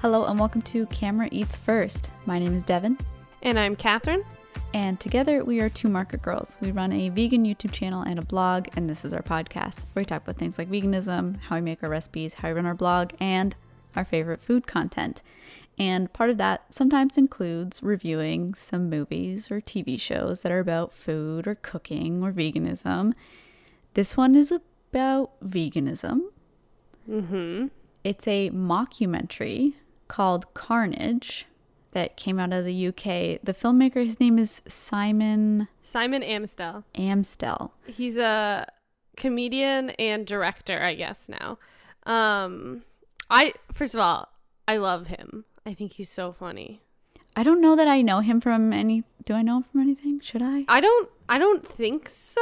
Hello and welcome to Camera Eats First. My name is Devin, And I'm Catherine. and together we are two market girls. We run a vegan YouTube channel and a blog, and this is our podcast where we talk about things like veganism, how we make our recipes, how we run our blog, and our favorite food content. And part of that sometimes includes reviewing some movies or TV shows that are about food or cooking or veganism. This one is about veganism. Mm-hmm. It's a mockumentary called Carnage that came out of the UK. The filmmaker, his name is Simon Simon Amstell. Amstell. He's a comedian and director, I guess now. Um, I first of all, I love him. I think he's so funny. I don't know that I know him from any. Do I know him from anything? Should I? I don't I don't think so.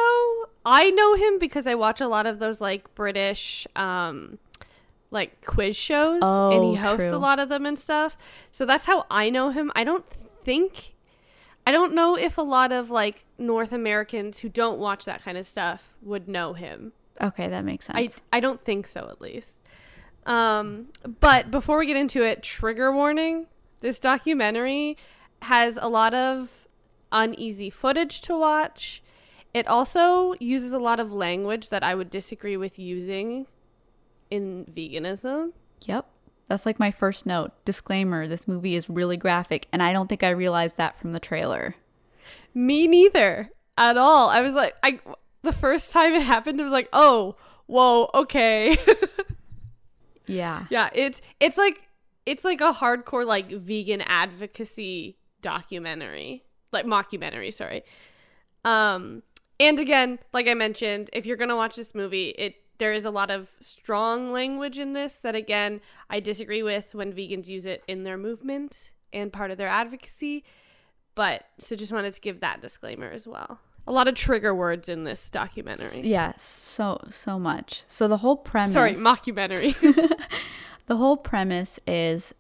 I know him because I watch a lot of those like British um like quiz shows and he Oh, hosts true. a lot of them and stuff. So that's how I know him. I don't think I don't know if a lot of like North Americans who don't watch that kind of stuff would know him. Okay, that makes I sense. I don't think so at least. Um but before we get into it, trigger warning. This documentary has a lot of uneasy footage to watch. It also uses a lot of language that I would disagree with using in veganism. yep. That's like my first note. Disclaimer this movie is really graphic, and I don't think I realized that from the trailer. Me neither at all. I was like I the first time it happened it was like, "Oh, whoa, okay." Yeah. Yeah, it's it's like it's like a hardcore like vegan advocacy documentary, like mockumentary, sorry. Um and again, like I mentioned, if you're going to watch this movie, it there is a lot of strong language in this that again, I disagree with when vegans use it in their movement and part of their advocacy. But so just wanted to give that disclaimer as well. A lot of trigger words in this documentary. Yeah, so so much. So the whole premise Sorry, mockumentary. the whole premise is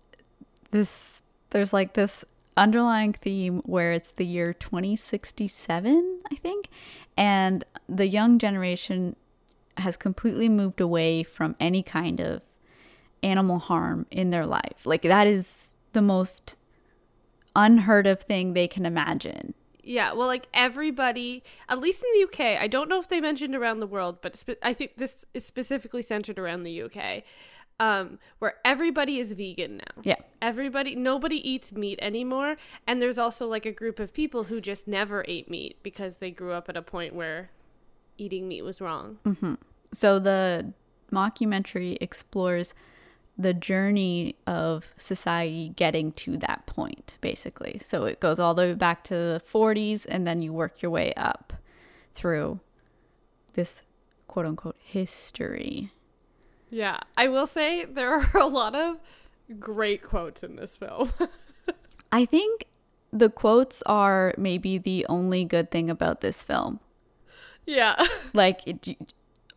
this there's like this underlying theme where it's the year 2067 i think and the young generation has completely moved away from any kind of animal harm in their life. Like that is the most unheard of thing they can imagine. Yeah, well, like everybody, at least in the UK, I don't know if they mentioned around the world, but spe- I think this is specifically centered around the UK, um, where everybody is vegan now. yeah. Everybody, nobody eats meat anymore, and there's also like a group of people who just never ate meat because they grew up at a point where eating meat was wrong. Mm-hmm. So the mockumentary explores the journey of society getting to that point, basically. So it goes all the way back to the 40s, and then you work your way up through this quote unquote history. Yeah, I will say there are a lot of great quotes in this film. I think the quotes are maybe the only good thing about this film. Yeah. Like, it,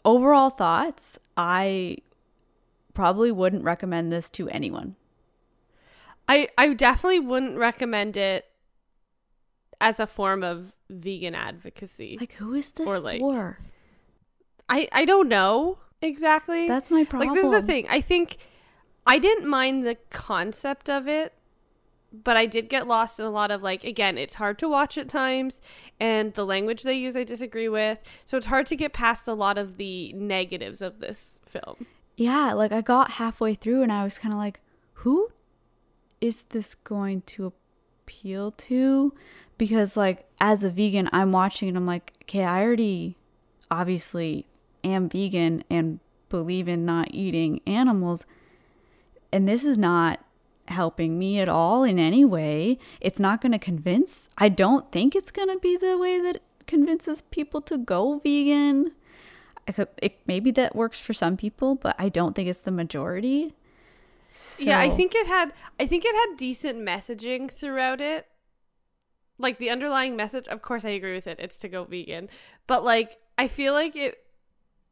overall thoughts, I probably wouldn't recommend this to anyone. I I definitely wouldn't recommend it as a form of vegan advocacy. Like, who is this Or, like, for? I I don't know exactly. That's my problem. like this is the thing. I think I didn't mind the concept of it, but I did get lost in a lot of like again, it's hard to watch at times and the language they use I disagree with. So it's hard to get past a lot of the negatives of this film. Yeah, like I got halfway through and I was kind of like, who is this going to appeal to? Because, like, as a vegan, I'm watching and I'm like, okay, I already obviously am vegan and believe in not eating animals. And this is not helping me at all in any way. It's not going to convince, I don't think it's going to be the way that convinces people to go vegan. I could, it, maybe that works for some people, but I don't think it's the majority. Yeah, I think it had I think it had decent messaging throughout it. Like the underlying message, of course I agree with it. It's to go vegan. But like I feel like it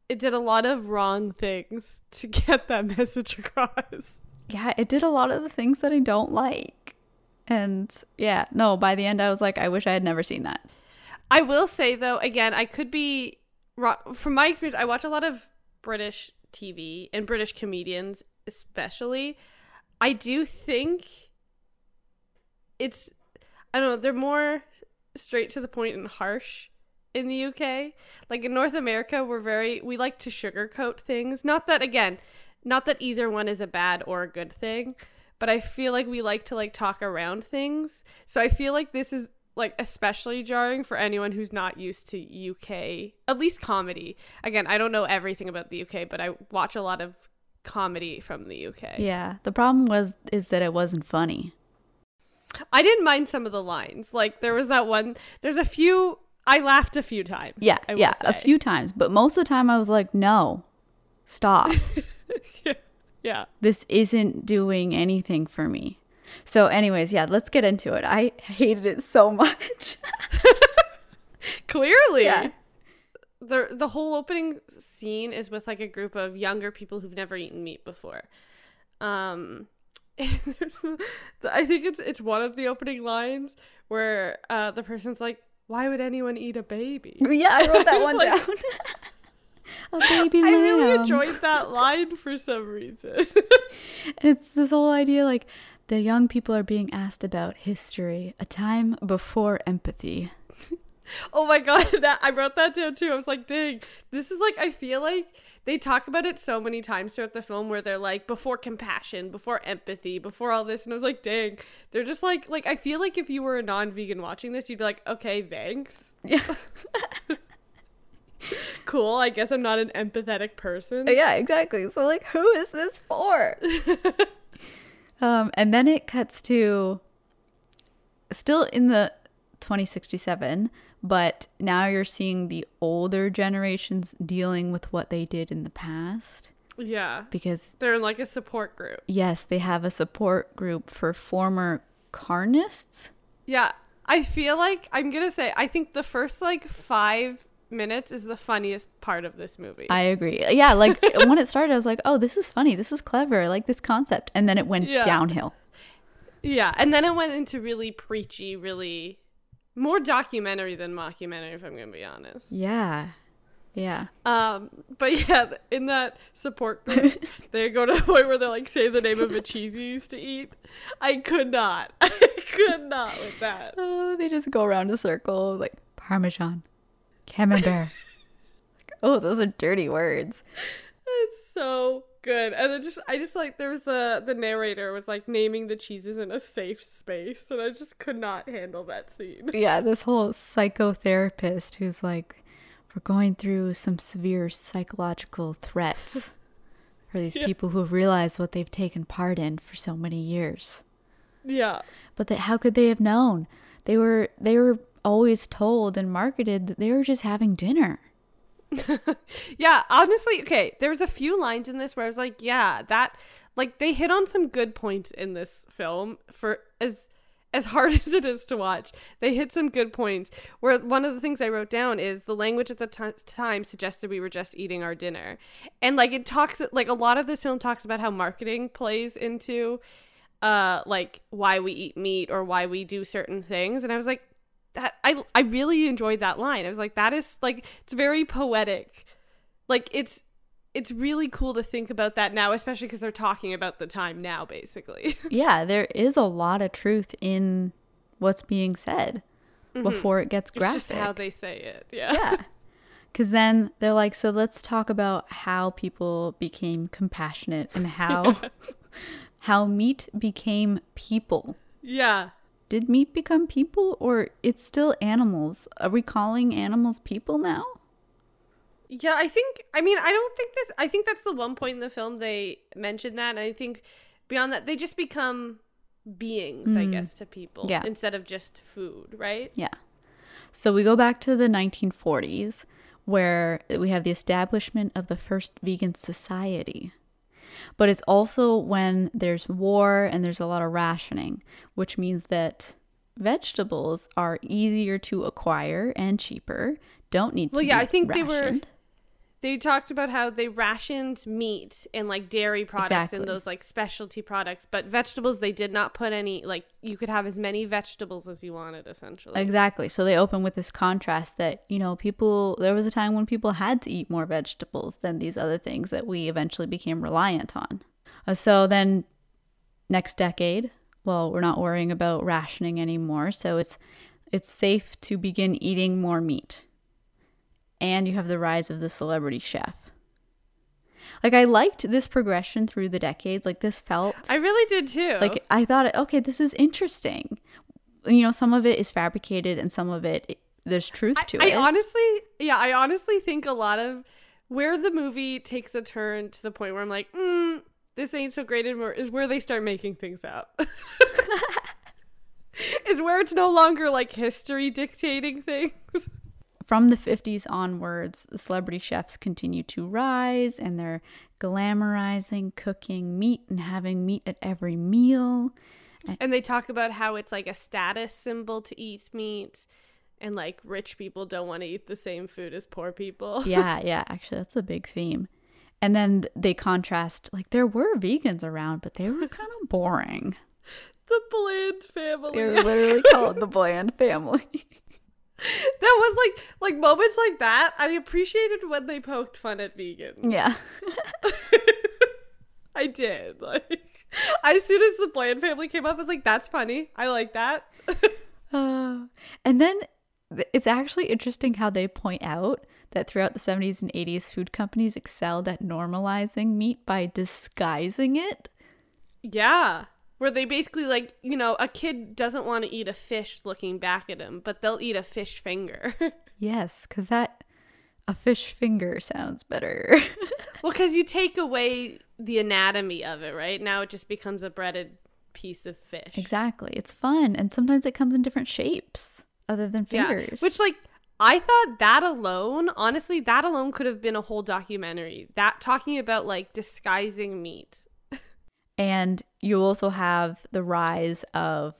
it did a lot of wrong things to get that message across. Yeah, it did a lot of the things that I don't like. And yeah, no, by the end I was like, I wish I had never seen that. I will say though, again, I could be wrong. From my experience, I watch a lot of British TV and British comedians, especially. I do think it's I don't know, they're more straight to the point and harsh in the UK. Like in North America, we're very we like to sugarcoat things. Not that again, not that either one is a bad or a good thing, but I feel like we like to like talk around things. So I feel like this is like especially jarring for anyone who's not used to UK, at least comedy. Again, I don't know everything about the UK, but I watch a lot of comedy from the UK. Yeah. The problem was is that it wasn't funny. I didn't mind some of the lines. Like there was that one. There's a few. I laughed a few times. Yeah, yeah, a few times, but most of the time I was like, "No. Stop. yeah. this isn't doing anything for me." So anyways, yeah, let's get into it. I hated it so much. Clearly. Yeah. The the whole opening scene is with like a group of younger people who've never eaten meat before. Um and there's the, I think it's it's one of the opening lines where uh the person's like, "Why would anyone eat a baby?" yeah, I wrote that was one like- down. a baby I really enjoyed that line for some reason. It's this whole idea like the young people are being asked about history, a time before empathy. Oh my god, that I wrote that down too. I was like, dang, this is like I feel like they talk about it so many times throughout the film where they're like before compassion, before empathy, before all this, and I was like, dang, they're just like like I feel like if you were a non-vegan watching this, you'd be like, okay, thanks, Yeah. Cool. I guess I'm not an empathetic person. yeah, exactly. So like who is this for? um and then it cuts to still in the 2067, but now you're seeing the older generations dealing with what they did in the past Yeah, because they're in like a support group. yes, they have a support group for former carnists. Yeah, I feel like I'm gonna say I think the first like five minutes is the funniest part of this movie. I agree. Yeah, like when it started, I was like, "Oh, this is funny. This is clever. I like this concept." And then it went Yeah. downhill. Yeah, and then it went into really preachy, really more documentary than mockumentary, if I'm gonna be honest. Yeah, yeah, Um, but yeah, in that support group, they go to the point where they like say the name of a cheese you used to eat. I could not. I could not with that. Oh, they just go around a circle like Parmesan, Camembert. oh, those are dirty words. It's so good. And then just I just like there was the the narrator was like naming the cheeses in a safe space, and I just could not handle that scene. Yeah, this whole psychotherapist who's like, "We're going through some severe psychological threats for these Yeah. people who have realized what they've taken part in for so many years." Yeah. But they, how could they have known? They were they were always told and marketed that they were just having dinner. Yeah, honestly, okay, there was a few lines in this where I was like, yeah, that like they hit on some good points in this film for as as hard as it is to watch. They hit some good points. Where one of the things I wrote down is the language at the ti time suggested we were just eating our dinner. And like it talks like a lot of this film talks about how marketing plays into uh like why we eat meat or why we do certain things and I was like that I I really enjoyed that line. I was like that is like it's very poetic. Like it's it's really cool to think about that now, especially because they're talking about the time now, basically. Yeah, there is a lot of truth in what's being said mm-hmm. before it gets it's graphic. just how they say it. Yeah. yeah. Because then they're like, so let's talk about how people became compassionate and how how meat became people. Yeah. Did meat become people or it's still animals? Are we calling animals people now? Yeah, I think I mean I don't think this I think that's the one point in the film they mentioned that and I think beyond that they just become beings, I mm, guess, to people. Yeah. Instead of just food, right? Yeah. So we go back to the 1940s where we have the establishment of the first vegan society. But it's also when there's war and there's a lot of rationing, which means that vegetables are easier to acquire and cheaper, don't need to Well, yeah, be I think they were- rationed. They talked about how they rationed meat and like dairy products Exactly. and those like specialty products, but vegetables they did not put any like you could have as many vegetables as you wanted essentially. Exactly. So they open with this contrast that, you know, people, there was a time when people had to eat more vegetables than these other things that we eventually became reliant on. Uh, So then next decade, well, we're not worrying about rationing anymore, so it's it's safe to begin eating more meat. And you have the rise of the celebrity chef. Like I liked this progression through the decades. Like this felt I really did too. like I thought, okay, this is interesting. You know, some of it is fabricated, and some of it there's truth to I, it. I honestly, yeah, I honestly think a lot of where the movie takes a turn to the point where I'm like, mm, this ain't so great anymore, is where they start making things up. is where it's no longer like history dictating things. From the 50s onwards, the celebrity chefs continue to rise and they're glamorizing cooking meat and having meat at every meal. And they talk about how it's like a status symbol to eat meat and like rich people don't want to eat the same food as poor people. yeah, yeah, actually, that's a big theme. And then they contrast, like, there were vegans around, but they were kind of boring. the bland family. They're literally called the bland family. That was like like moments like that i appreciated when they poked fun at vegans yeah. i did like as soon as the bland family came up i was like that's funny i like that Uh, and then it's actually interesting how they point out that throughout the 70s and 80s, food companies excelled at normalizing meat by disguising it. yeah where they basically like you know a kid doesn't want to eat a fish looking back at him but they'll eat a fish finger Yes, because that a fish finger sounds better. well because you take away the anatomy of it right now it just becomes a breaded piece of fish exactly. It's fun. And sometimes it comes in different shapes other than Yeah, fingers. Which like I thought that alone, honestly, that alone could have been a whole documentary. That talking about like disguising meat. And you also have the rise of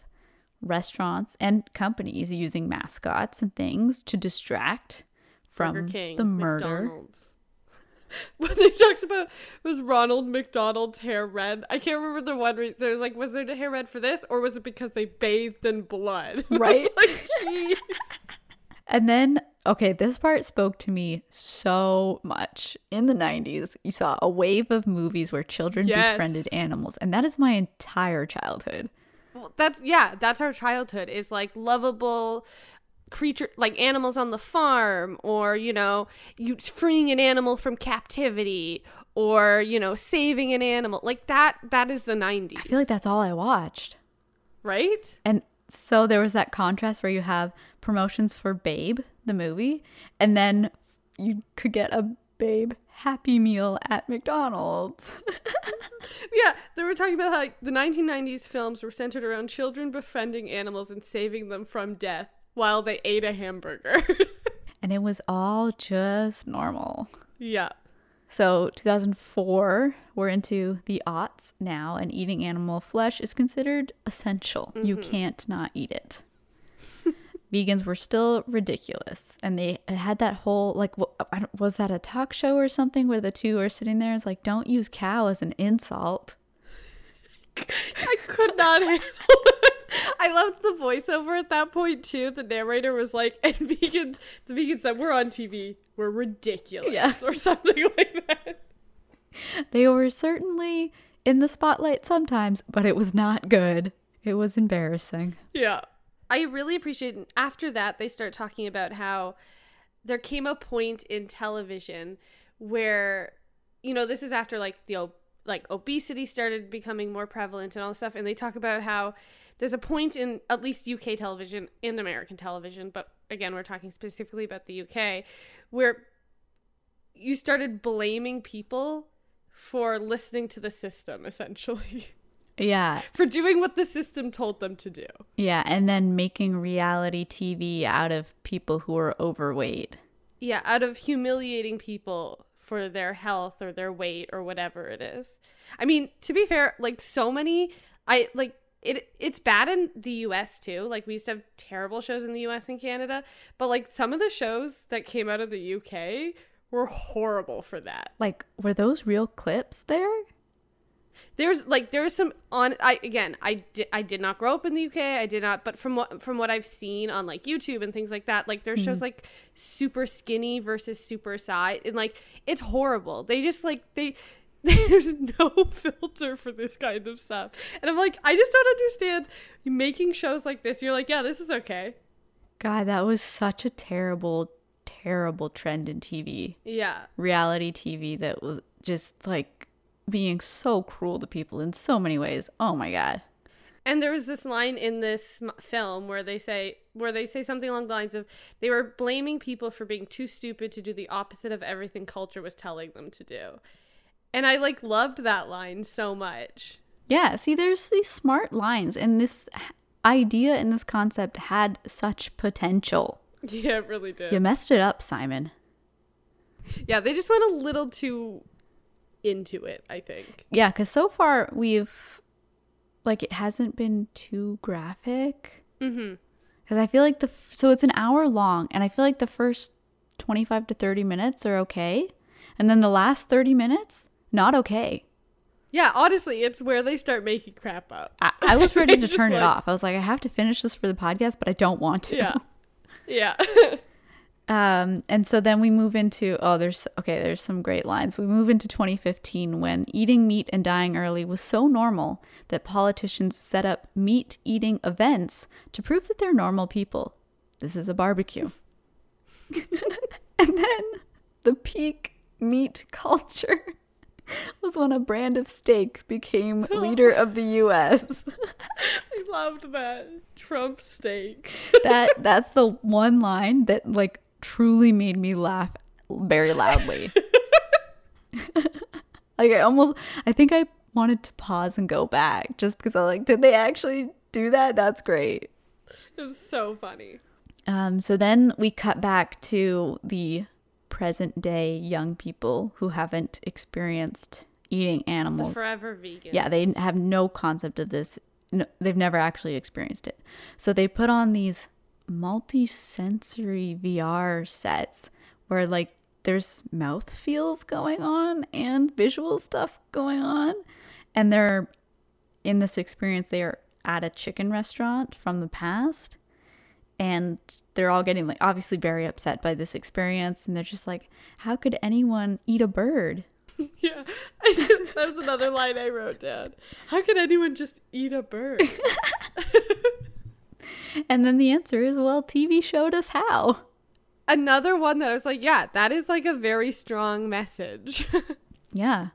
restaurants and companies using mascots and things to distract from King, the murder. McDonald's. When they talked about was Ronald McDonald's hair red? I can't remember the one reason. There was like, was there their hair red for this, or was it because they bathed in blood? Right. like, jeez. And then, okay, this part spoke to me so much. In the 90s, you saw a wave of movies where children Yes. befriended animals, and that is my entire childhood. Well, that's yeah, that's our childhood is like lovable creature like animals on the farm or you know you freeing an animal from captivity or you know saving an animal like that that is the 90s I feel like that's all I watched. right And so there was that contrast where you have promotions for Babe, the movie, and then you could get a Babe Happy Meal at McDonald's. yeah they were talking about how like, the 1990s films were centered around children befriending animals and saving them from death while they ate a hamburger and it was all just normal. yeah So 2004, we're into the aughts now, and eating animal flesh is considered essential. You mm-hmm. can't not eat it. Vegans were still ridiculous, and they had that whole like, wh- I don't- was that a talk show or something where the two are sitting there? It's like, don't use cow as an insult. I could not handle it. I loved the voiceover at that point too. The narrator was like, and vegans, the vegans said, we're on TV. We're ridiculous. Yeah. Or something like that. They were certainly in the spotlight sometimes, but it was not good. It was embarrassing. Yeah. I really appreciate after that they start talking about how there came a point in television where you know this is after like the like obesity started becoming more prevalent and all this stuff and they talk about how there's a point in at least UK television in American television but again we're talking specifically about the UK where you started blaming people for listening to the system essentially Yeah, for doing what the system told them to do yeah, and then making reality TV out of people who are overweight. yeah, out of humiliating people for their health or their weight or whatever it is. I mean, to be fair, like so many I like it it's bad in the US too. Like we used to have terrible shows in the US and Canada, but like some of the shows that came out of the UK were horrible for that. Like, were those real clips there? There's like there's some on I again I did I did not grow up in the UK I did not but from what from what I've seen on like YouTube and things like that like there's shows mm-hmm. like super skinny versus super size and like it's horrible they just like they there's no filter for this kind of stuff. And I'm like, I just don't understand making shows like this. You're like, yeah, this is okay. God, that was such a terrible, terrible trend in TV, Yeah. reality TV that was just like being so cruel to people in so many ways. Oh my God. And there was this line in this film where they say where they say something along the lines of they were blaming people for being too stupid to do the opposite of everything culture was telling them to do. And I like loved that line so much. Yeah, see, there's these smart lines, and this idea and this concept had such potential. Yeah, it really did. You messed it up, Simon. Yeah, they just went a little too into it, I think. Yeah, because so far we've, like, it hasn't been too graphic. Mm-hmm. Because I feel like the, f- so it's an hour long, and I feel like the first 25 to 30 minutes are okay. And then the last 30 minutes, not okay. Yeah, honestly, it's where they start making crap up. I, I was ready to turn it off. I was like, I have to finish this for the podcast, but I don't want to. Yeah. Yeah. Um, and so then we move into oh, there's okay, there's some great lines. We move into 2015 when eating meat and dying early was so normal that politicians set up meat eating events to prove that they're normal people. This is a barbecue. and then the peak meat culture was when a brand of steak became leader of the US. I loved that. Trump steaks. that that's the one line that like truly made me laugh very loudly. like I almost I think I wanted to pause and go back just because I like did they actually do that? That's great. It was so funny. Um so then we cut back to the present day young people who haven't experienced eating The animals. forever vegan. Yeah, they have no concept of this. No, they've never actually experienced it. So they put on these multi-sensory VR sets where like there's mouth feels going on and visual stuff going on and they're in this experience they are at a chicken restaurant from the past and they're all getting like obviously very upset by this experience and they're just like how could anyone eat a bird Yeah. I just, that was another line I wrote down. How could anyone just eat a bird? and then the answer is well tv showed us how another one that I was like, yeah, that is like a very strong message. Yeah.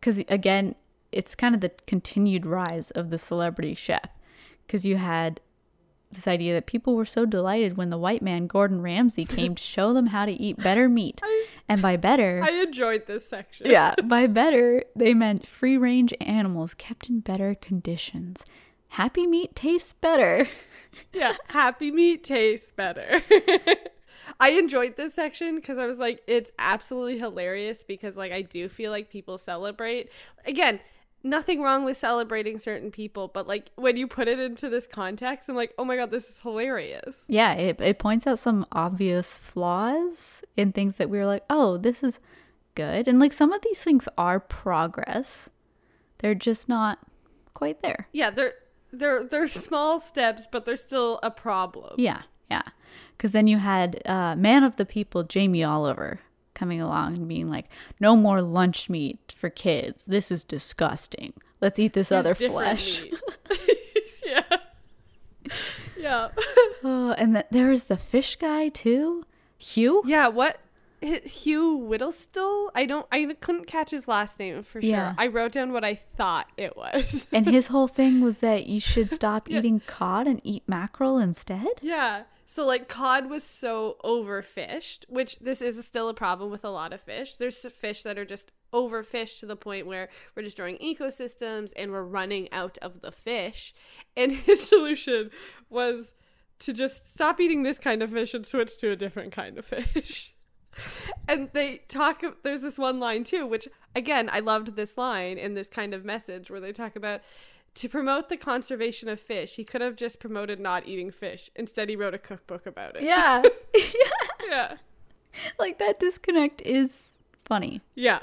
Because again, it's kind of the continued rise of the celebrity chef. Because you had this idea that people were so delighted when the white man, Gordon Ramsay, came to show them how to eat better meat. I, And by better, I enjoyed this section. yeah, by better, they meant free range animals kept in better conditions. Happy meat tastes better. yeah, happy meat tastes better. I enjoyed this section because I was like, it's absolutely hilarious because, like, I do feel like people celebrate. Again, nothing wrong with celebrating certain people, but, like, when you put it into this context, I'm like, oh my God, this is hilarious. Yeah, it, it points out some obvious flaws in things that we were like, oh, this is good. And like some of these things are progress, they're just not quite there. Yeah, they're. They're, they're small steps, but they're still a problem. Yeah, yeah. Because then you had uh, Man of the People, Jamie Oliver, coming along and being like, no more lunch meat for kids. This is disgusting. Let's eat this other flesh. yeah. Yeah. Oh, and th- there was the fish guy too, Hugh. Yeah, what Hugh Whittlestill? I don't I couldn't catch his last name for sure. Yeah. I wrote down what I thought it was. And his whole thing was that you should stop Yeah. eating cod and eat mackerel instead. yeah. So like cod was so overfished, which this is still a problem with a lot of fish. There's fish that are just overfished to the point where we're destroying ecosystems and we're running out of the fish. And his solution was to just stop eating this kind of fish and switch to a different kind of fish. and they talk there's this one line too which again i loved this line in this kind of message where they talk about to promote the conservation of fish he could have just promoted not eating fish instead he wrote a cookbook about it Yeah. yeah Yeah. like that disconnect is funny. yeah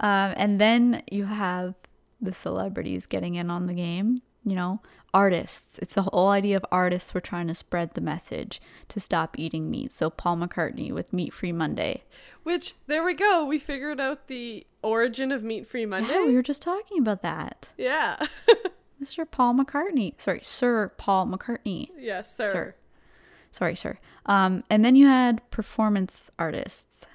Um, and then you have the celebrities getting in on the game. you know, artists. It's the whole idea of artists were trying to spread the message to stop eating meat. So Paul McCartney with Meat Free Monday. Which there we go. We figured out the origin of Meat Free Monday. Yeah, we were just talking about that. Yeah. Mr. Paul McCartney. Sorry, Sir Paul McCartney. yes, sir. Sir. Sorry, sir. Um, and then you had performance artists.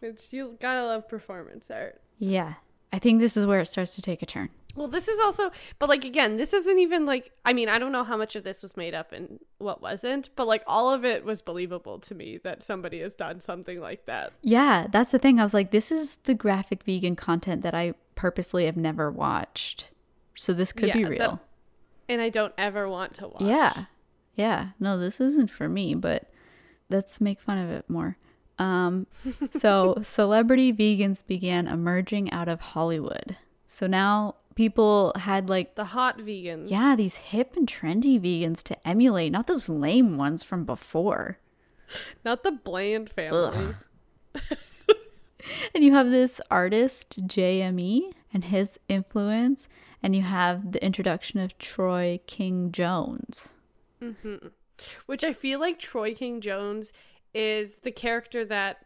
Which you gotta love performance art. Yeah. I think this is where it starts to take a turn. Well, this is also, but like again, this isn't even like. I mean, I don't know how much of this was made up and what wasn't, but like all of it was believable to me that somebody has done something like that. Yeah, that's the thing. I was like, this is the graphic vegan content that I purposely have never watched. So this could be real. that- And I don't ever want to watch. Yeah. Yeah. No, this isn't for me, but let's make fun of it more. Um, so celebrity vegans began emerging out of Hollywood. So now people had like, The hot vegans. yeah, these hip and trendy vegans to emulate, not those lame ones from before. Not the bland family. And you have this artist, JME, and his influence, and you have the introduction of Troy King Jones. Mm-hmm. Which I feel like Troy King Jones is the character that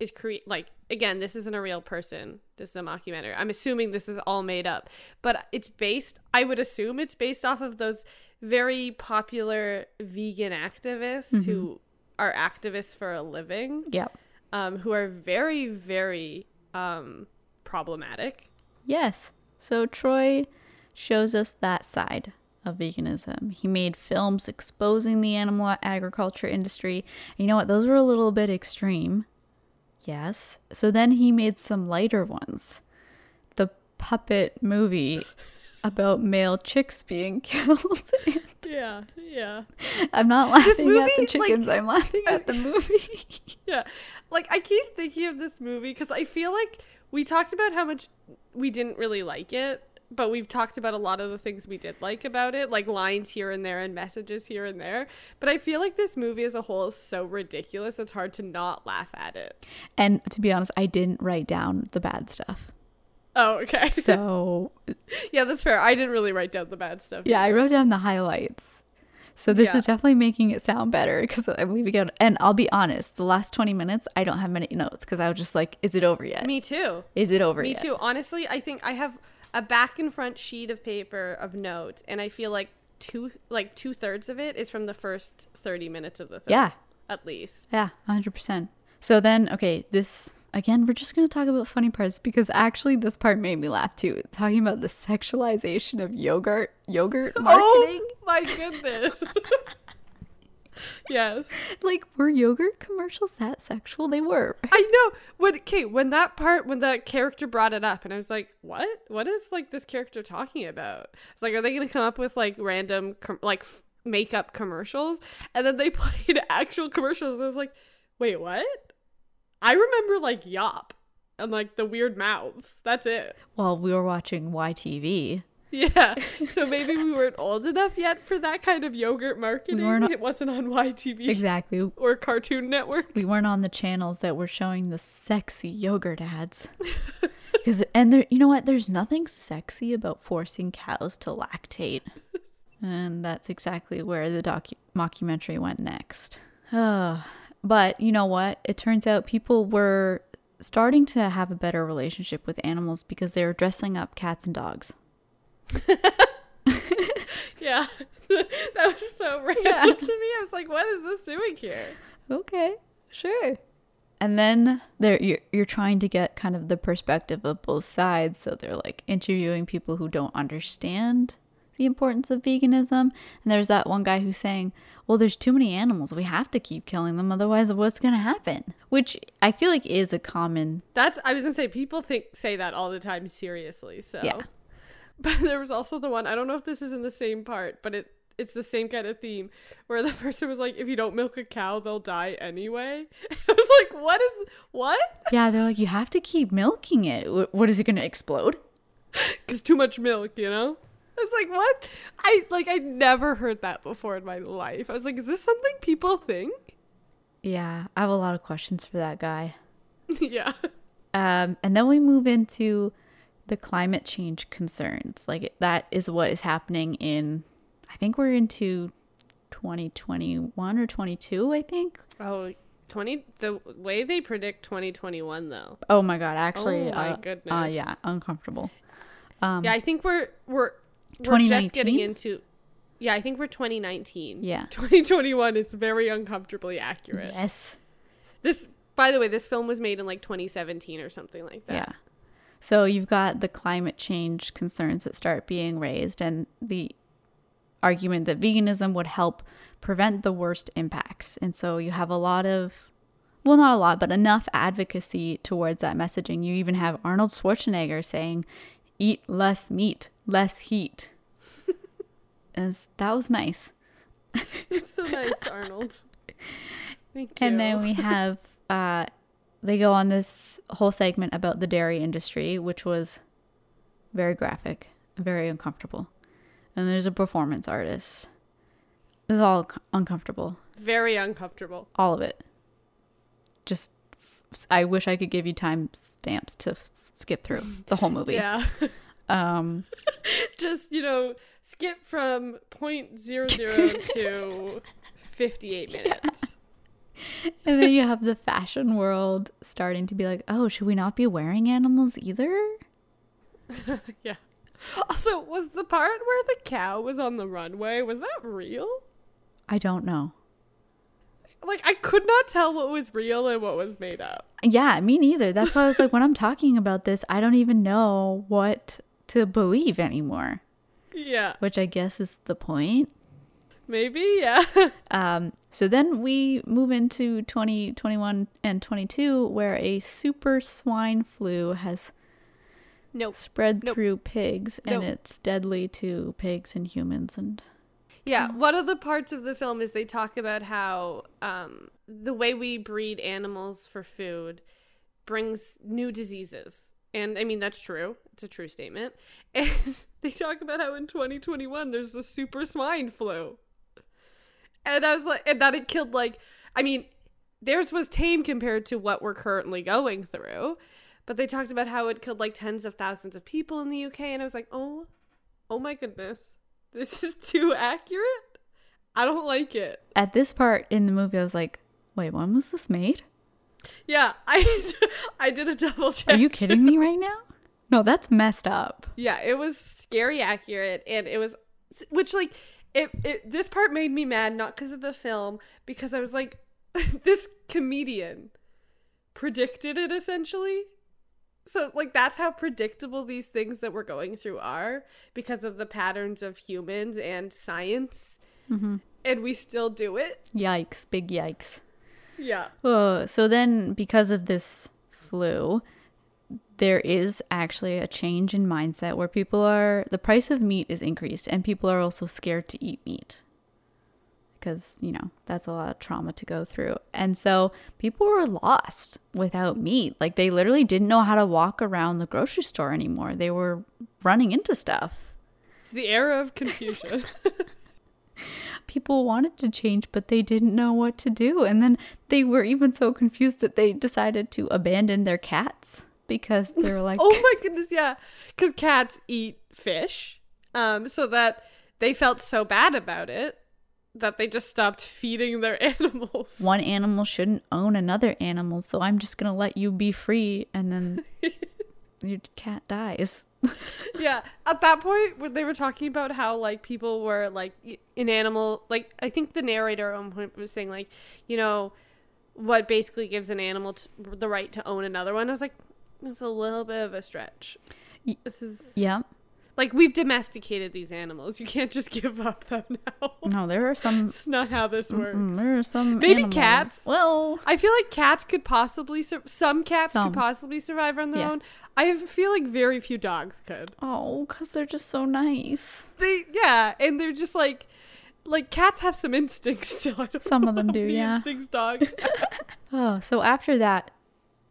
is create like again, this isn't a real person. This is a mockumentary. I'm assuming this is all made up. But it's based I would assume it's based off of those very popular vegan activists who are activists for a living. Yep. Um, who are very, very um problematic. Yes. So Troy shows us that side of veganism. He made films exposing the animal agriculture industry. And you know what? Those were a little bit extreme. Yes. So then he made some lighter ones. The puppet movie about male chicks being killed. Yeah, yeah. I'm not laughing at the movie, like- chickens. I'm laughing at the movie. Yeah. Like I keep thinking of this movie cuz I feel like we talked about how much we didn't really like it, but we've talked about a lot of the things we did like about it, like lines here and there and messages here and there. But I feel like this movie as a whole is so ridiculous, it's hard to not laugh at it. and to be honest, I didn't write down the bad stuff. Oh, okay. So yeah, that's fair. I didn't really write down the bad stuff. Yeah, I wrote down the highlights. So this Yeah. is definitely making it sound better because I'm leaving out. And I'll be honest, the last 20 minutes, I don't have many notes because I was just like, is it over yet? Me too. Is it over yet? Me yet? too. Honestly, I think I have a back and front sheet of paper of notes, and I feel like two like two thirds of it is from the first thirty minutes of the film. Yeah, At least. yeah, 100%. So then, okay, this again, we're just going to talk about funny parts because actually this part made me laugh too. Talking about the sexualization of yogurt, yogurt oh marketing. Oh my goodness. yes. Like, were yogurt commercials that sexual? They were. I know. When okay, when that part when the character brought it up and I was like, "What? What is like this character talking about?" It's like, "Are they going to come up with like random com- like f- makeup commercials?" And then they played actual commercials. I was like, "Wait, what?" I remember like Yop and like the weird mouths. That's it. Well, we were watching YTV. Yeah. So maybe we weren't old enough yet for that kind of yogurt marketing. weren't- it wasn't on YTV Exactly. or Cartoon Network. we weren't on the channels that were showing the sexy yogurt ads. Because and there, you know what? There's nothing sexy about forcing cows to lactate, and that's exactly where the docu- mockumentary went next. but you know what? It turns out people were starting to have a better relationship with animals because they were dressing up cats and dogs. Yeah. that was so random to me. I was like, what is this doing here? Okay, sure. And then there you're, you're trying to get kind of the perspective of both sides, so they're like interviewing people who don't understand the importance of veganism. And there's that one guy who's saying, "Well, there's too many animals. We have to keep killing them otherwise what's going to happen?" Which I feel like is a common That's I was gonna say people think say that all the time seriously. So Yeah. But there was also the one I don't know if this is in the same part, but it it's the same kind of theme where the person was like, if you don't milk a cow, they'll die anyway. And I was like, what is what? Yeah, they're like you have to keep milking it. What is it going to explode? Because too much milk, you know. I was like, what? I like I never heard that before in my life. I was like, is this something people think? Yeah, I have a lot of questions for that guy. yeah. Um, and then we move into the climate change concerns. Like that is what is happening in I think we're into 2021 or 22, I think. Oh, 20 the way they predict 2021 though. Oh my god, actually Oh my uh, uh goodness. yeah, uncomfortable. Um yeah, I think we're we're we're just getting into Yeah, I think we're 2019. Yeah. 2021 is very uncomfortably accurate. yes. This by the way, this film was made in like 2017 or something like that. Yeah. So you've got the climate change concerns that start being raised and the argument that veganism would help prevent the worst impacts. And so you have a lot of well, not a lot, but enough advocacy towards that messaging. You even have Arnold Schwarzenegger saying, "Eat less meat, less heat." As that was nice. It's so nice, Arnold. Thank you. And then we have uh they go on this whole segment about the dairy industry, which was very graphic, very uncomfortable. And there's a performance artist. It's all uncomfortable, very uncomfortable. all of it. Just I wish I could give you time stamps to f- skip through the whole movie. Yeah. Um Just, you know, skip from point zero zero to 58 minutes. and then you have the fashion world starting to be like, "Oh, should we not be wearing animals either?" yeah. Also, was the part where the cow was on the runway, was that real? I don't know. Like I could not tell what was real and what was made up. Yeah, me neither. That's why I was like, when I'm talking about this, I don't even know what to believe anymore, Yeah. which I guess is the point. Maybe, yeah. Um, so then we move into 2021 and 22, where a super swine flu has nope. spread Nope. through pigs, and Nope. it's deadly to pigs and humans. And Yeah, one of the parts of the film is they talk about how um, the way we breed animals for food brings new diseases. And I mean, that's true. It's a true statement. And they talk about how in 2021 there's the super swine flu. And I was like, and that it killed like, I mean, theirs was tame compared to what we're currently going through. But they talked about how it killed like tens of thousands of people in the UK. And I was like, oh, oh my goodness. This is too accurate. I don't like it. at this part in the movie, I was like, wait, when was this made? Yeah, I I did a double check. Are you kidding me right now? No, that's messed up. Yeah, it was scary accurate, and it was, which like, it, it this part made me mad not because of the film, because I was like, this comedian predicted it essentially. So like that's how predictable these things that we're going through are because of the patterns of humans and science, hmm and we still do it. Yikes, big yikes. Yeah. Oh, so then because of this flu, there is actually a change in mindset where people are the price of meat is increased and people are also scared to eat meat. Because, you know, that's a lot of trauma to go through. And so people were lost without meat. Like they literally didn't know how to walk around the grocery store anymore. They were running into stuff. It's the era of confusion. people wanted to change, but they didn't know what to do. And then they were even so confused that they decided to abandon their cats because they were like, oh my goodness, yeah. Because cats eat fish. Um, so that they felt so bad about it that they just stopped feeding their animals. one animal shouldn't own another animal, so I'm just going to let you be free. And then your cat dies. yeah. At that point, when they were talking about how like people were like in animal, like I think the narrator at one point was saying like, you know, what basically gives an animal t- the right to own another one. I was like, that's a little bit of a stretch. This is Yeah. like we've domesticated these animals. You can't just give up them now. No, there are some. It's not how this works. There are some. Maybe animals- cats. Well, I feel like cats could possibly sur- some cats Some. could possibly survive on their Yeah. own. I feel like very few dogs could. oh, because they're just so nice. They yeah, and they're just like like cats have some instincts still. Some of them do, yeah. Instincts dogs. Oh, so after that,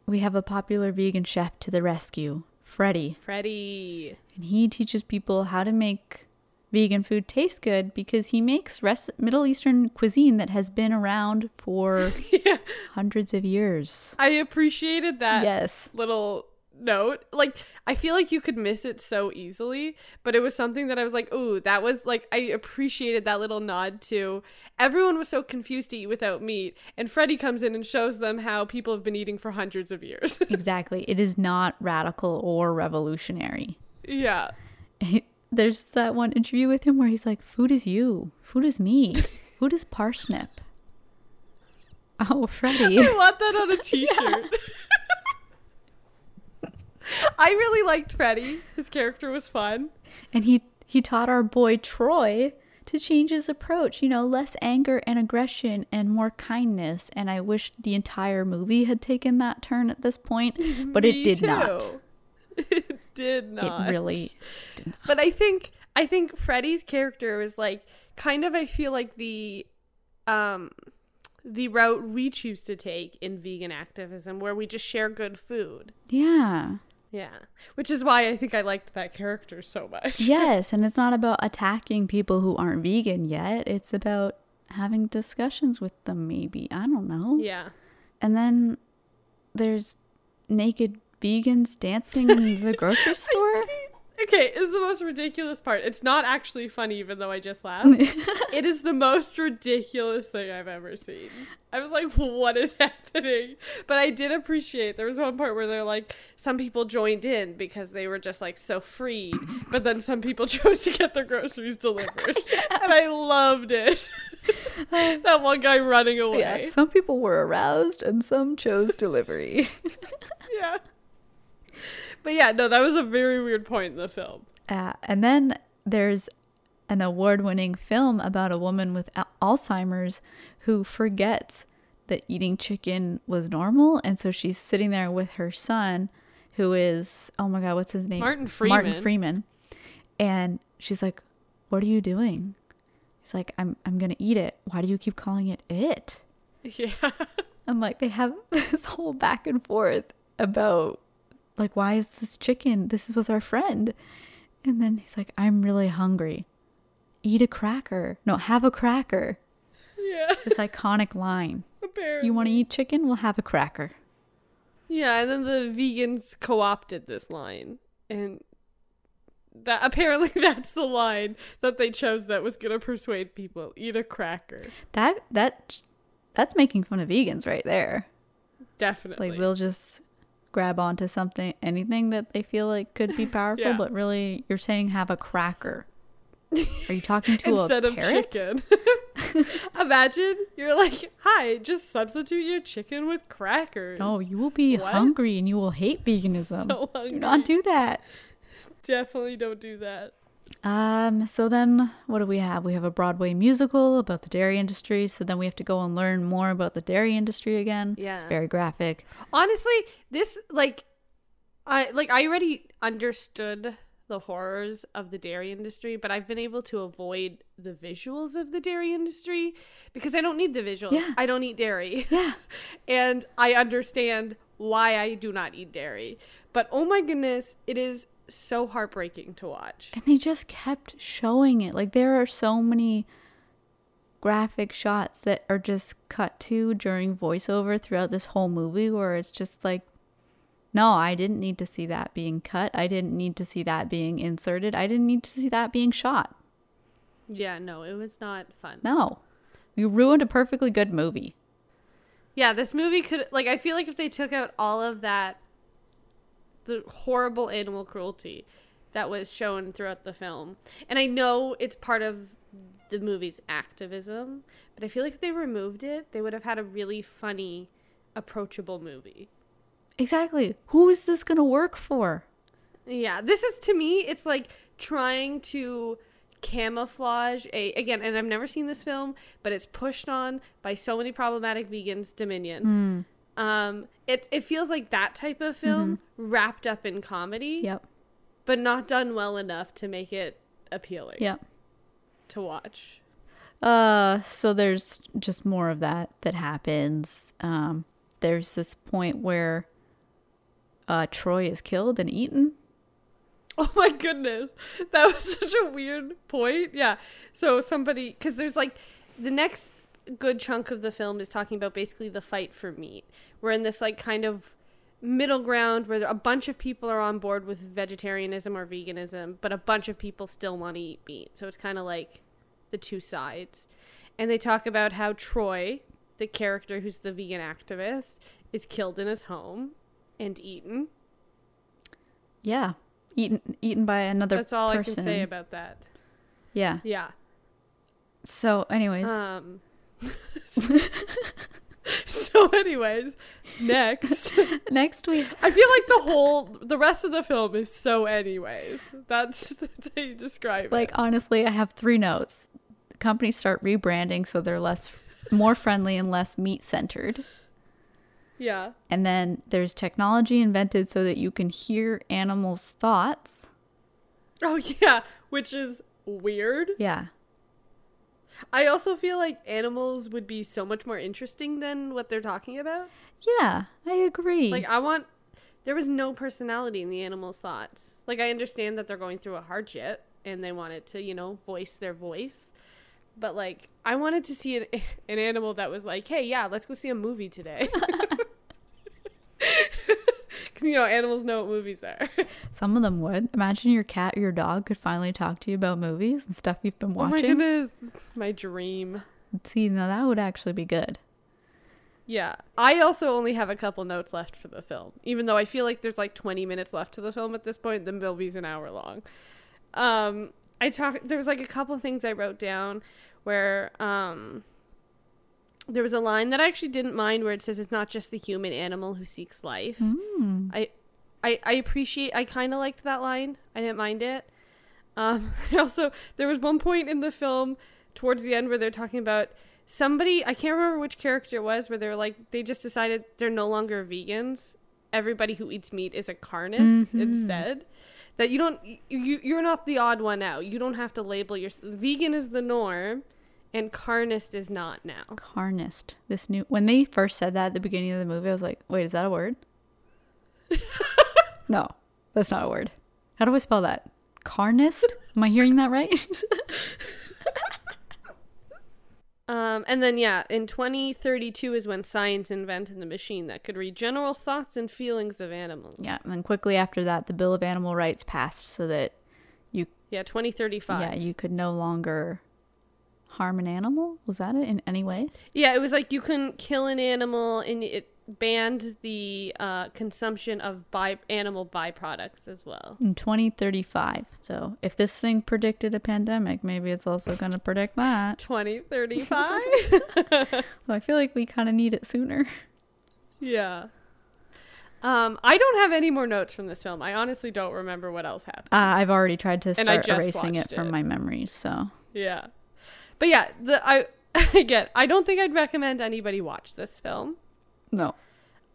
we have a popular vegan chef to the rescue, Freddie. Freddie. and he teaches people how to make vegan food taste good because he makes res- Middle Eastern cuisine that has been around for yeah. hundreds of years. I appreciated that yes. little note. Like I feel like you could miss it so easily, but it was something that I was like, "Ooh, that was like I appreciated that little nod to." Everyone was so confused to eat without meat, and Freddy comes in and shows them how people have been eating for hundreds of years. exactly. It is not radical or revolutionary. yeah. There's that one interview with him where he's like, "Food is you. Food is me. Food is parsnip." Oh, Freddy. I want that on a t-shirt. I really liked Freddy. His character was fun. and he he taught our boy Troy to change his approach, you know, less anger and aggression and more kindness. And I wish the entire movie had taken that turn at this point, but it did too. not. It did not. It really did not. But I think I think Freddy's character was like kind of I feel like the um the route we choose to take in vegan activism where we just share good food. Yeah. Yeah. Which is why I think I liked that character so much. Yes, and it's not about attacking people who aren't vegan yet. It's about having discussions with them maybe. I don't know. Yeah. And then there's naked vegans dancing in the grocery store. Okay, it's the most ridiculous part. It's not actually funny, even though I just laughed. it is the most ridiculous thing I've ever seen. I was like, what is happening? But I did appreciate there was one part where they're like, some people joined in because they were just like so free, but then some people chose to get their groceries delivered. And I loved it. that one guy running away. Yeah, some people were aroused and some chose delivery. yeah. But yeah, no, that was a very weird point in the film. Uh, and then there's an award winning film about a woman with al- Alzheimer's who forgets that eating chicken was normal. And so she's sitting there with her son, who is, oh my God, what's his name? Martin Freeman. Martin Freeman. And she's like, What are you doing? He's like, I'm, I'm going to eat it. Why do you keep calling it it? Yeah. I'm like they have this whole back and forth about like why is this chicken? This was our friend. And then he's like, I'm really hungry. Eat a cracker. No, have a cracker. Yeah. This iconic line. Apparently. You want to eat chicken? We'll have a cracker. Yeah, and then the vegans co-opted this line, and that apparently that's the line that they chose that was gonna persuade people: eat a cracker. That that that's making fun of vegans right there. Definitely. Like they'll just grab onto something anything that they feel like could be powerful, Yeah. but really you're saying have a cracker. Are you talking to Instead a of parrot? chicken. Imagine you're like, "Hi, just substitute your chicken with crackers." No, you will be What? hungry and you will hate veganism. So do not do that. Definitely don't do that. Um, so then what do we have? We have a Broadway musical about the dairy industry, so then we have to go and learn more about the dairy industry again. Yeah. It's very graphic. Honestly, this like I like I already understood the horrors of the dairy industry, but I've been able to avoid the visuals of the dairy industry because I don't need the visuals. Yeah. I don't eat dairy. Yeah. and I understand why I do not eat dairy. But oh my goodness, it is so heartbreaking to watch. And they just kept showing it. Like there are so many graphic shots that are just cut to during voiceover throughout this whole movie where it's just like no, I didn't need to see that being cut. I didn't need to see that being inserted. I didn't need to see that being shot. Yeah, no, it was not fun. No. You ruined a perfectly good movie. Yeah, this movie could like I feel like if they took out all of that the horrible animal cruelty that was shown throughout the film. And I know it's part of the movie's activism, but I feel like if they removed it, they would have had a really funny, approachable movie. Exactly. Who is this going to work for? Yeah, this is to me it's like trying to camouflage a again and I've never seen this film, but it's pushed on by so many problematic vegans Dominion. Mm. Um it it feels like that type of film wrapped up in comedy, Yep. but not done well enough to make it appealing Yep. to watch. Uh, so there's just more of that that happens. Um, there's this point where uh, Troy is killed and eaten. Oh my goodness. That was such a weird point. Yeah. So somebody cuz there's like the next good chunk of the film is talking about basically the fight for meat. We're in this like kind of middle ground where a bunch of people are on board with vegetarianism or veganism, but a bunch of people still want to eat meat. So it's kind of like the two sides. And they talk about how Troy, the character who's the vegan activist, is killed in his home and eaten. Yeah. Eaten eaten by another That's all person. I can say about that. Yeah. Yeah. So anyways, Um So anyways, next next week I feel like the whole the rest of the film is so anyways. That's that's how you describe like it. honestly, I have three notes. The companies start rebranding so they're less more friendly and less meat centered. Yeah. And then there's technology invented so that you can hear animals' thoughts. Oh yeah, which is weird. Yeah. I also feel like animals would be so much more interesting than what they're talking about. Yeah, I agree. Like I want there was no personality in the animals' thoughts. Like I understand that they're going through a hardship and they wanted to, you know, voice their voice. But like I wanted to see an, an animal that was like, "Hey, yeah, let's go see a movie today." Cuz you know, animals know what movies are. Some of them would. Imagine your cat or your dog could finally talk to you about movies and stuff you've been oh my watching. goodness. It's my dream. See, now that would actually be good. Yeah. I also only have a couple notes left for the film, even though I feel like there's like 20 minutes left to the film at this point. The movie's an hour long. Um, I talk. There was like a couple things I wrote down where um, there was a line that I actually didn't mind where it says it's not just the human animal who seeks life. Mm. I, I, I appreciate. I kind of liked that line. I didn't mind it. Um, I also there was one point in the film towards the end where they're talking about somebody. I can't remember which character it was where they're like they just decided they're no longer vegans. Everybody who eats meat is a carnist Mhm. instead. That you don't you you're not the odd one out. You don't have to label your vegan is the norm, and carnist is not now. Carnist. This new when they first said that at the beginning of the movie, I was like, wait, is that a word? no, that's not a word. How do I spell that? Carnist? Am I hearing that right? Um, and then yeah, in 2032 is when science invented the machine that could read general thoughts and feelings of animals. yeah, and then quickly after that, the Bill of Animal Rights passed so that you Yeah, 2035. yeah, you could no longer harm an animal. Was that it in any way? Yeah, it was like you couldn't kill an animal, and it banned the uh, consumption of by animal byproducts as well. In 2035. So if this thing predicted a pandemic, maybe it's also going to predict that. 2035. Well, I feel like we kind of need it sooner. yeah. Um, I don't have any more notes from this film. I honestly don't remember what else happened. Uh, I've already tried to start erasing it from it. my memories. So Yeah. But yeah, the I again, I don't think I'd recommend anybody watch this film. no.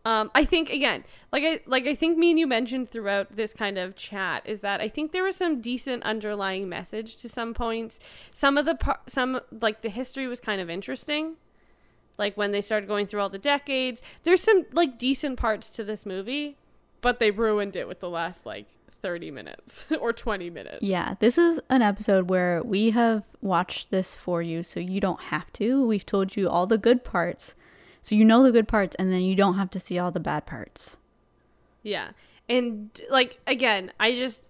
Um, I think again, like I like I think me and you mentioned throughout this kind of chat is that I think there was some decent underlying message to some points. Some of the par- some like the history was kind of interesting. Like when they started going through all the decades, there's some like decent parts to this movie, but they ruined it with the last like 30 minutes or 20 minutes. Yeah, this is an episode where we have watched this for you so you don't have to. We've told you all the good parts. So you know the good parts and then you don't have to see all the bad parts. Yeah. And like again, I just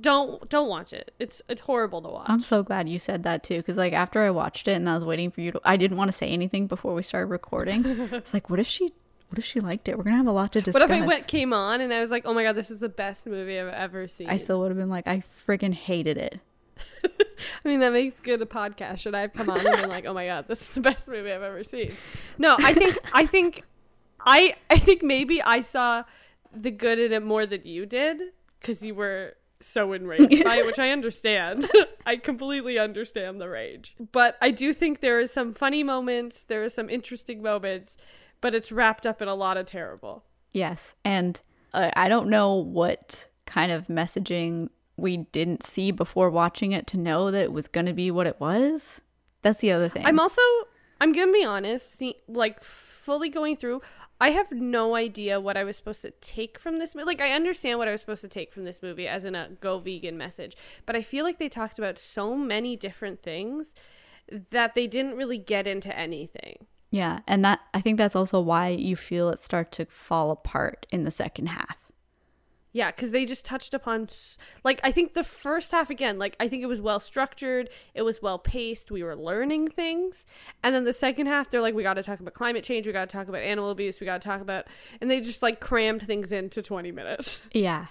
don't don't watch it. It's it's horrible to watch. I'm so glad you said that too cuz like after I watched it and I was waiting for you to I didn't want to say anything before we started recording. it's like what if she what if she liked it? We're going to have a lot to discuss. What if I went came on and I was like, "Oh my god, this is the best movie I've ever seen." I still would have been like I freaking hated it. I mean, that makes good a podcast. Should I have come on and been like, "Oh my god, this is the best movie I've ever seen"? No, I think I think I I think maybe I saw the good in it more than you did because you were so enraged by it, which I understand. I completely understand the rage. But I do think there is some funny moments, there are some interesting moments, but it's wrapped up in a lot of terrible. Yes. And uh, I don't know what kind of messaging we didn't see before watching it to know that it was going to be what it was. That's the other thing. I'm also I'm gonna be honest, see, like fully going through, I have no idea what I was supposed to take from this movie. Like I understand what I was supposed to take from this movie as in a go vegan message, but I feel like they talked about so many different things that they didn't really get into anything. Yeah, and that I think that's also why you feel it start to fall apart in the second half. Yeah, because they just touched upon, like, I think the first half, again, like, I think it was well structured, it was well paced, we were learning things. And then the second half, they're like, we got to talk about climate change, we got to talk about animal abuse, we got to talk about, and they just, like, crammed things into 20 minutes. Yeah.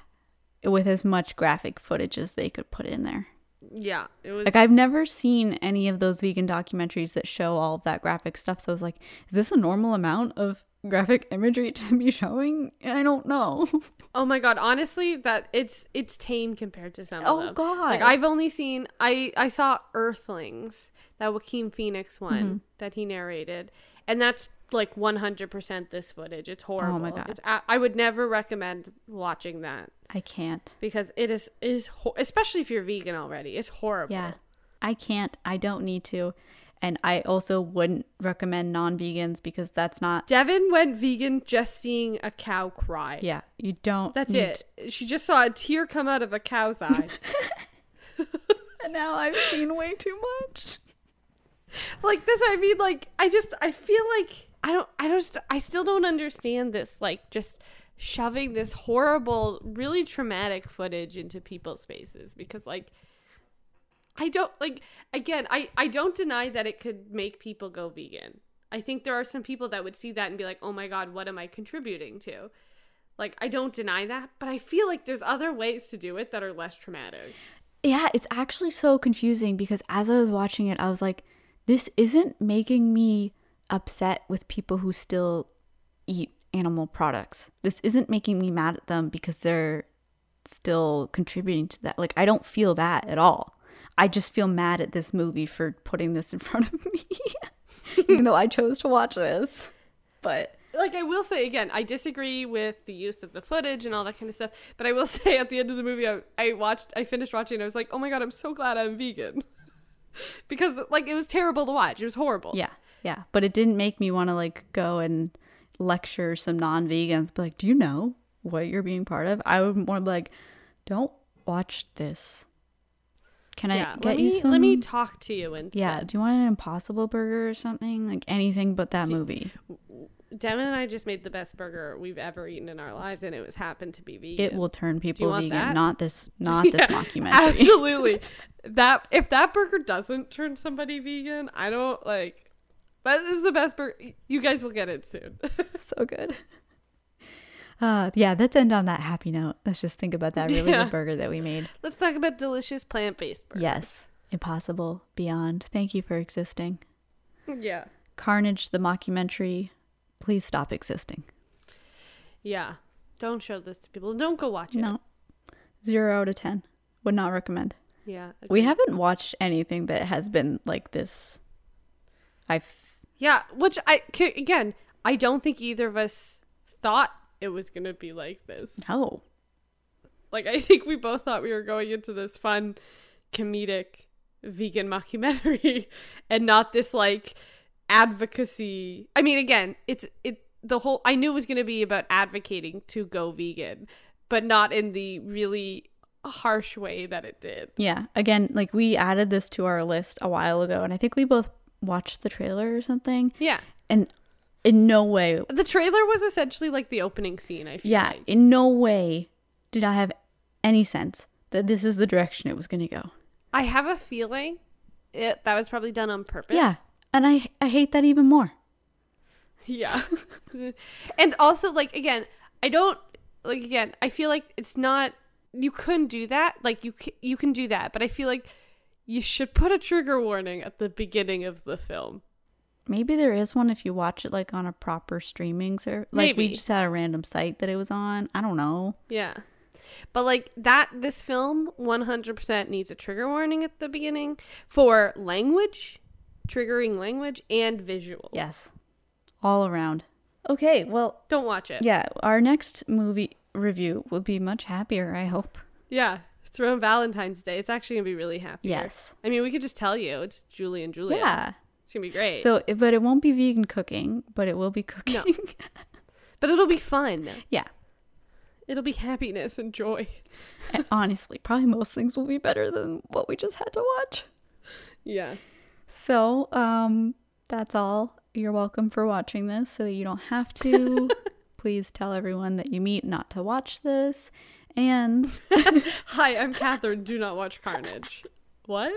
With as much graphic footage as they could put in there. Yeah, it was. Like I've never seen any of those vegan documentaries that show all of that graphic stuff. So I was like, is this a normal amount of graphic imagery to be showing? I don't know. oh my god, honestly, that it's it's tame compared to some Oh, of them. God. Like, I've only seen, I, I saw Earthlings, that Joaquin Phoenix one Mm-hmm. that he narrated, and that's like 100% this footage. It's horrible. Oh my God. It's, I, I would never recommend watching that. I can't. because it is is ho- especially if you're vegan already. It's horrible. Yeah. I can't. I don't need to. And I also wouldn't recommend non vegans because that's not. Devin went vegan just seeing a cow cry. Yeah. You don't. That's need it. She just saw a tear come out of a cow's eye. And now I've seen way too much. like this I mean like I just I feel like I don't I just I still don't understand this like just shoving this horrible really traumatic footage into people's faces because like I don't like again I I don't deny that it could make people go vegan. I think there are some people that would see that and be like, "Oh my god, what am I contributing to?" Like I don't deny that, but I feel like there's other ways to do it that are less traumatic. Yeah, it's actually so confusing because as I was watching it, I was like, this isn't making me upset with people who still eat animal products. This isn't making me mad at them because they're still contributing to that. Like, I don't feel that at all. I just feel mad at this movie for putting this in front of me, even though I chose to watch this. But like I will say again, I disagree with the use of the footage and all that kind of stuff. But I will say at the end of the movie, I, I watched, I finished watching, and I was like, oh my god, I'm so glad I'm vegan, because like it was terrible to watch. It was horrible. yeah, yeah. But it didn't make me want to like go and lecture some non vegans, but like, do you know what you're being part of? I would more be like, don't watch this. Can yeah. I get let you some? let me talk to you instead. yeah, do you want an Impossible Burger or something? Like anything but that movie. Devin and I just made the best burger we've ever eaten in our lives, and it was happened to be vegan. It will turn people vegan. that? Not this. Not this Yeah, mockumentary. Absolutely. that if that burger doesn't turn somebody vegan, I don't like. That is the best burger. You guys will get it soon. so good. Uh, yeah, let's end on that happy note. Let's just think about that really Yeah. good burger that we made. Let's talk about delicious plant-based burgers. Yes, impossible, beyond. Thank you for existing. Yeah. Carnage, the mockumentary. Please stop existing. Yeah. Don't show this to people. Don't go watch it. No, zero out of ten. Would not recommend. Yeah. We haven't watched anything that has been like this. I Yeah, which I again, I don't think either of us thought it was going to be like this. no. Like I think we both thought we were going into this fun comedic vegan mockumentary and not this like advocacy. I mean, again, it's it the whole I knew it was going to be about advocating to go vegan, but not in the really harsh way that it did. Yeah. Again, like we added this to our list a while ago, and I think we both watched the trailer or something. Yeah. And in no way, The trailer was essentially like the opening scene, I feel yeah, like. in no way did I have any sense that this is the direction it was going to go. I have a feeling it that was probably done on purpose. Yeah. And I I hate that even more. Yeah. and also like again, I don't like again, I feel like it's not you couldn't do that. Like you you can do that, but I feel like you should put a trigger warning at the beginning of the film. Maybe there is one if you watch it like on a proper streaming service. Like we just had a random site that it was on. I don't know. Yeah. But like that this film 100% needs a trigger warning at the beginning for language, triggering language and visuals. Yes. All around. Okay, well, Don't watch it. yeah, our next movie review will be much happier, I hope. Yeah. Around Valentine's Day. It's actually to be really happy. Yes. I mean, we could just tell you it's Julie and Julia. Yeah. It's to be great. So, but it won't be vegan cooking, but it will be cooking. No. but it'll be fun. yeah. It'll be happiness and joy. And honestly, probably most things will be better than what we just had to watch. Yeah. So, um, that's all. you're welcome for watching this so that you don't have to. Please tell everyone that you meet not to watch this. And Hi, I'm Catherine. Do not watch Carnage. What?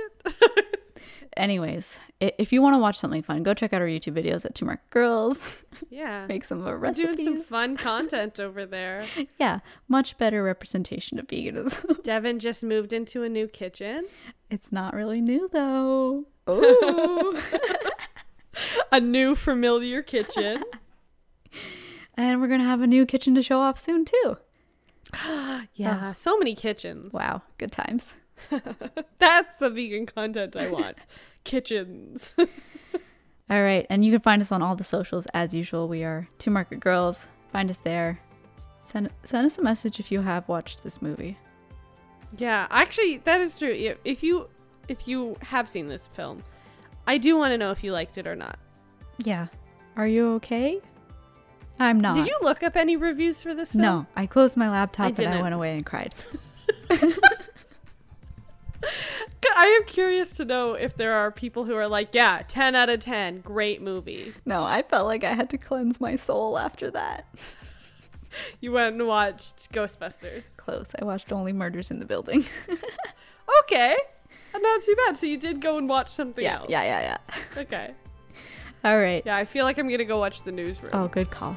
anyways, if you want to watch something fun, go check out our YouTube videos at Two Market Girls. Yeah. Make some We're recipes. doing some fun content over there. yeah, much better representation of veganism. Devin just moved into a new kitchen. it's not really new though. Ooh. A new familiar kitchen. and we're gonna have a new kitchen to show off soon too. Yeah, uh, so many kitchens. Wow, good times. That's the vegan content I want. kitchens. All right, and you can find us on all the socials as usual. We are Two Market Girls. Find us there. Send send us a message if you have watched this movie. yeah, actually that is true. If you if you have seen this film, I do want to know if you liked it or not. Yeah. Are you okay? I'm not. Did you look up any reviews for this film? No, I closed my laptop I and I went away and cried. I am curious to know if there are people who are like, yeah, 10 out of 10, great movie. No, I felt like I had to cleanse my soul after that. You went and watched Ghostbusters. Close. I watched only Murders in the Building. Okay. Uh, not too bad. So you did go and watch something yeah, else. yeah, yeah, yeah. Okay. All right. Yeah, I feel like I'm going to go watch The Newsroom. Oh, good call.